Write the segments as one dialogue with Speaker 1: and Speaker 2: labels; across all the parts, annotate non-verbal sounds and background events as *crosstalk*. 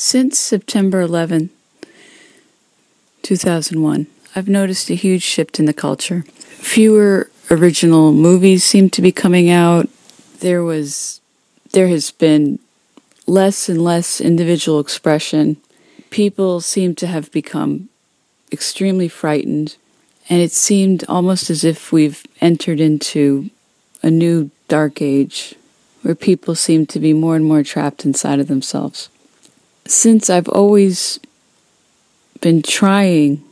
Speaker 1: Since September 11, 2001, I've noticed a huge shift in the culture. Fewer original movies seem to be coming out. There was there has been less and less individual expression. People seem to have become extremely frightened, and it seemed almost as if we've entered into a new dark age where people seem to be more and more trapped inside of themselves. Since I've always been trying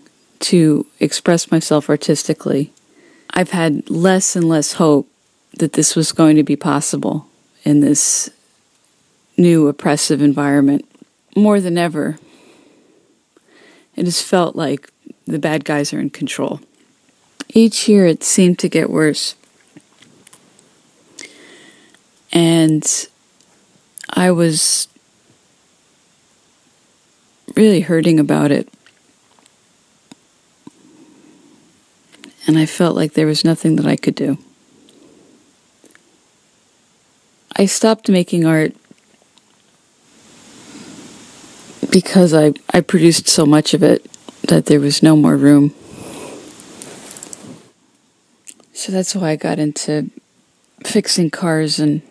Speaker 1: to express myself artistically, I've had less and less hope that this was going to be possible in this new oppressive environment. More than ever, it has felt like the bad guys are in control. Each year it seemed to get worse. And I was really hurting about it. And I felt like there was nothing that I could do. I stopped making art because I, I produced so much of it that there was no more room. So that's why I got into fixing cars and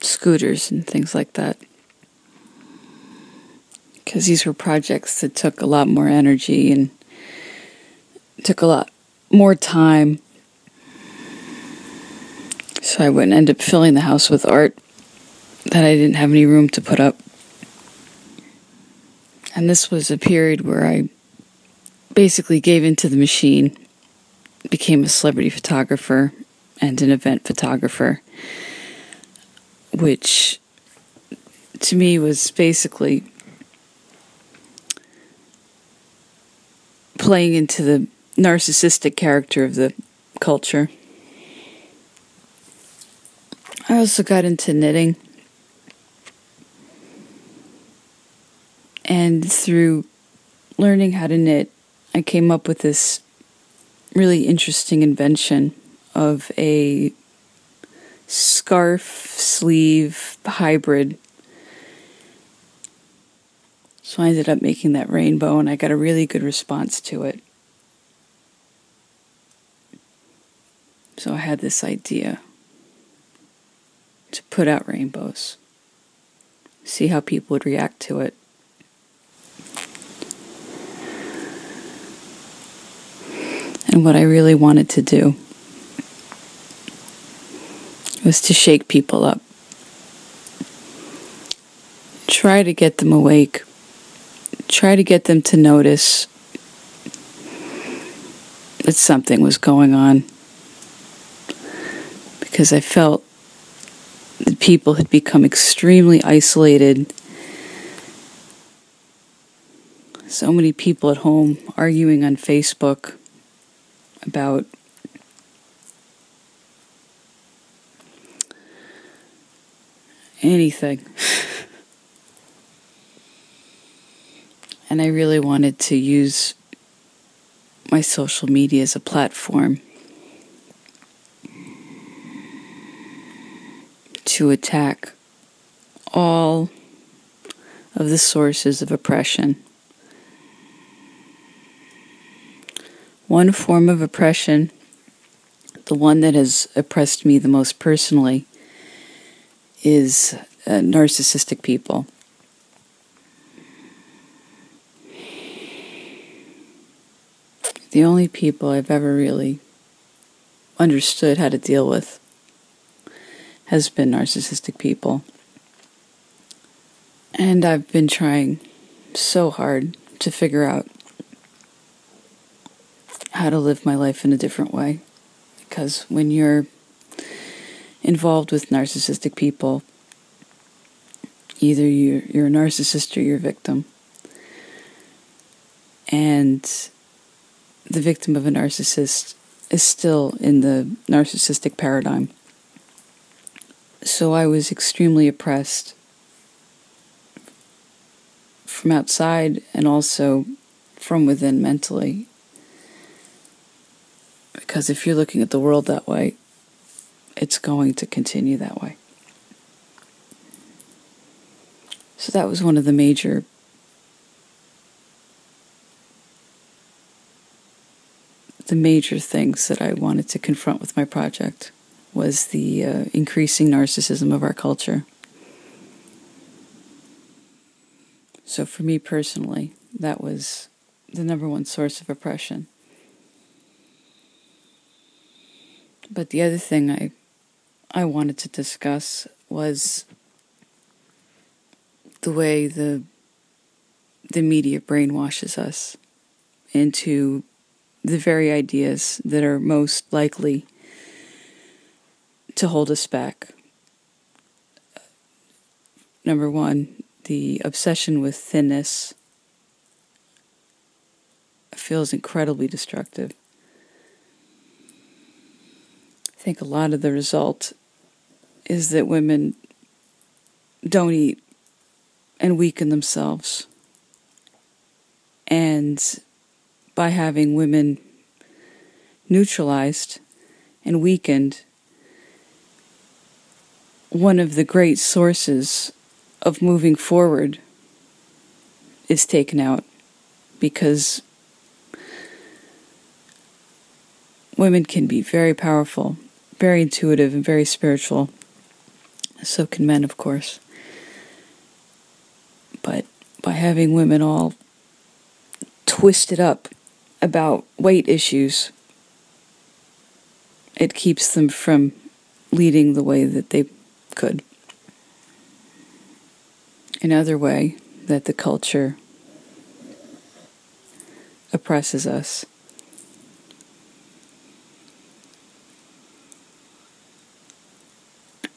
Speaker 1: scooters and things like that. Because these were projects that took a lot more energy and took a lot more time. So I wouldn't end up filling the house with art that I didn't have any room to put up. And this was a period where I basically gave into the machine, became a celebrity photographer and an event photographer which to me was basically playing into the narcissistic character of the culture. I also got into knitting. And through learning how to knit, I came up with this really interesting invention of a scarf sleeve hybrid. So I ended up making that rainbow and I got a really good response to it. So I had this idea to put out rainbows, see how people would react to it. And what I really wanted to do was to shake people up. Try to get them awake. Try to get them to notice that something was going on. Because I felt that people had become extremely isolated. So many people at home arguing on Facebook about anything. *laughs* and I really wanted to use my social media as a platform to attack all of the sources of oppression. One form of oppression, the one that has oppressed me the most personally, is uh, narcissistic people. The only people I've ever really understood how to deal with has been narcissistic people. And I've been trying so hard to figure out how to live my life in a different way. Because when you're involved with narcissistic people, either you're, you're a narcissist or you're a victim. And the victim of a narcissist is still in the narcissistic paradigm. So I was extremely oppressed from outside and also from within mentally. Because if you're looking at the world that way, it's going to continue that way. So that was one of the major the major things that I wanted to confront with my project was the uh, increasing narcissism of our culture. So for me personally, that was the number one source of oppression. But the other thing I I wanted to discuss was the way the the media brainwashes us into the very ideas that are most likely to hold us back. Number one, the obsession with thinness feels incredibly destructive. I think a lot of the result is that women don't eat and weaken themselves. And by having women neutralized and weakened, one of the great sources of moving forward is taken out because women can be very powerful, very intuitive, and very spiritual. So can men, of course. But by having women all twisted up about weight issues, it keeps them from leading the way that they could. Another way that the culture oppresses us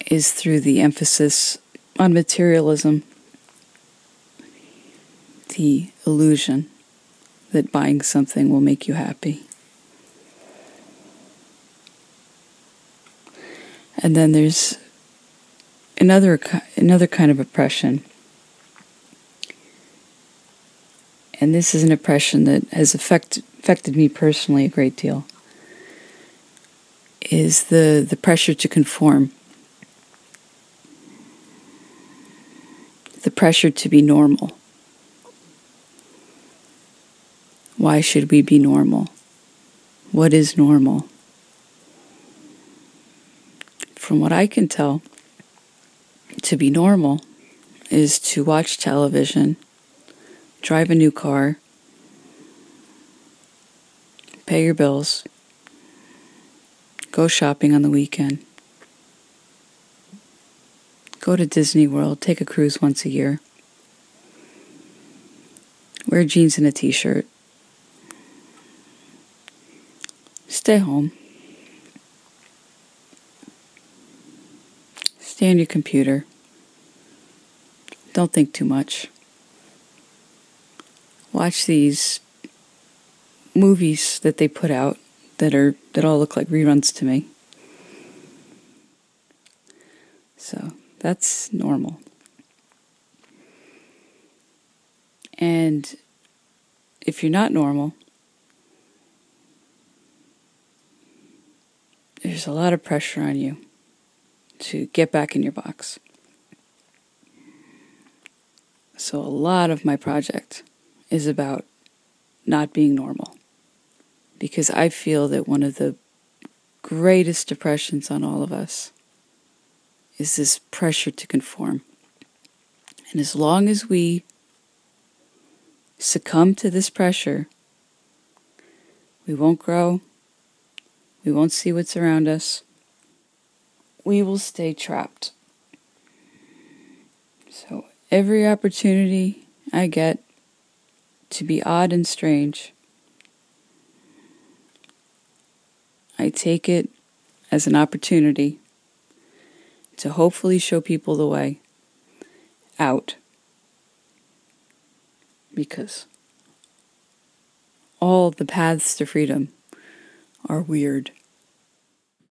Speaker 1: is through the emphasis on materialism, the illusion that buying something will make you happy. And then there's another another kind of oppression. And this is an oppression that has affect, affected me personally a great deal. Is the, the pressure to conform. The pressure to be normal. Why should we be normal? What is normal? From what I can tell, to be normal is to watch television, drive a new car, pay your bills, go shopping on the weekend, go to Disney World, take a cruise once a year, wear jeans and a t shirt, stay home. Stay on your computer. Don't think too much. Watch these movies that they put out that are that all look like reruns to me. So that's normal. And if you're not normal, there's a lot of pressure on you to get back in your box. So, a lot of my project is about not being normal because I feel that one of the greatest depressions on all of us is this pressure to conform. And as long as we succumb to this pressure, we won't grow, we won't see what's around us, we will stay trapped. So every opportunity I get to be odd and strange, I take it as an opportunity to hopefully show people the way out. Because all the paths to freedom are weird.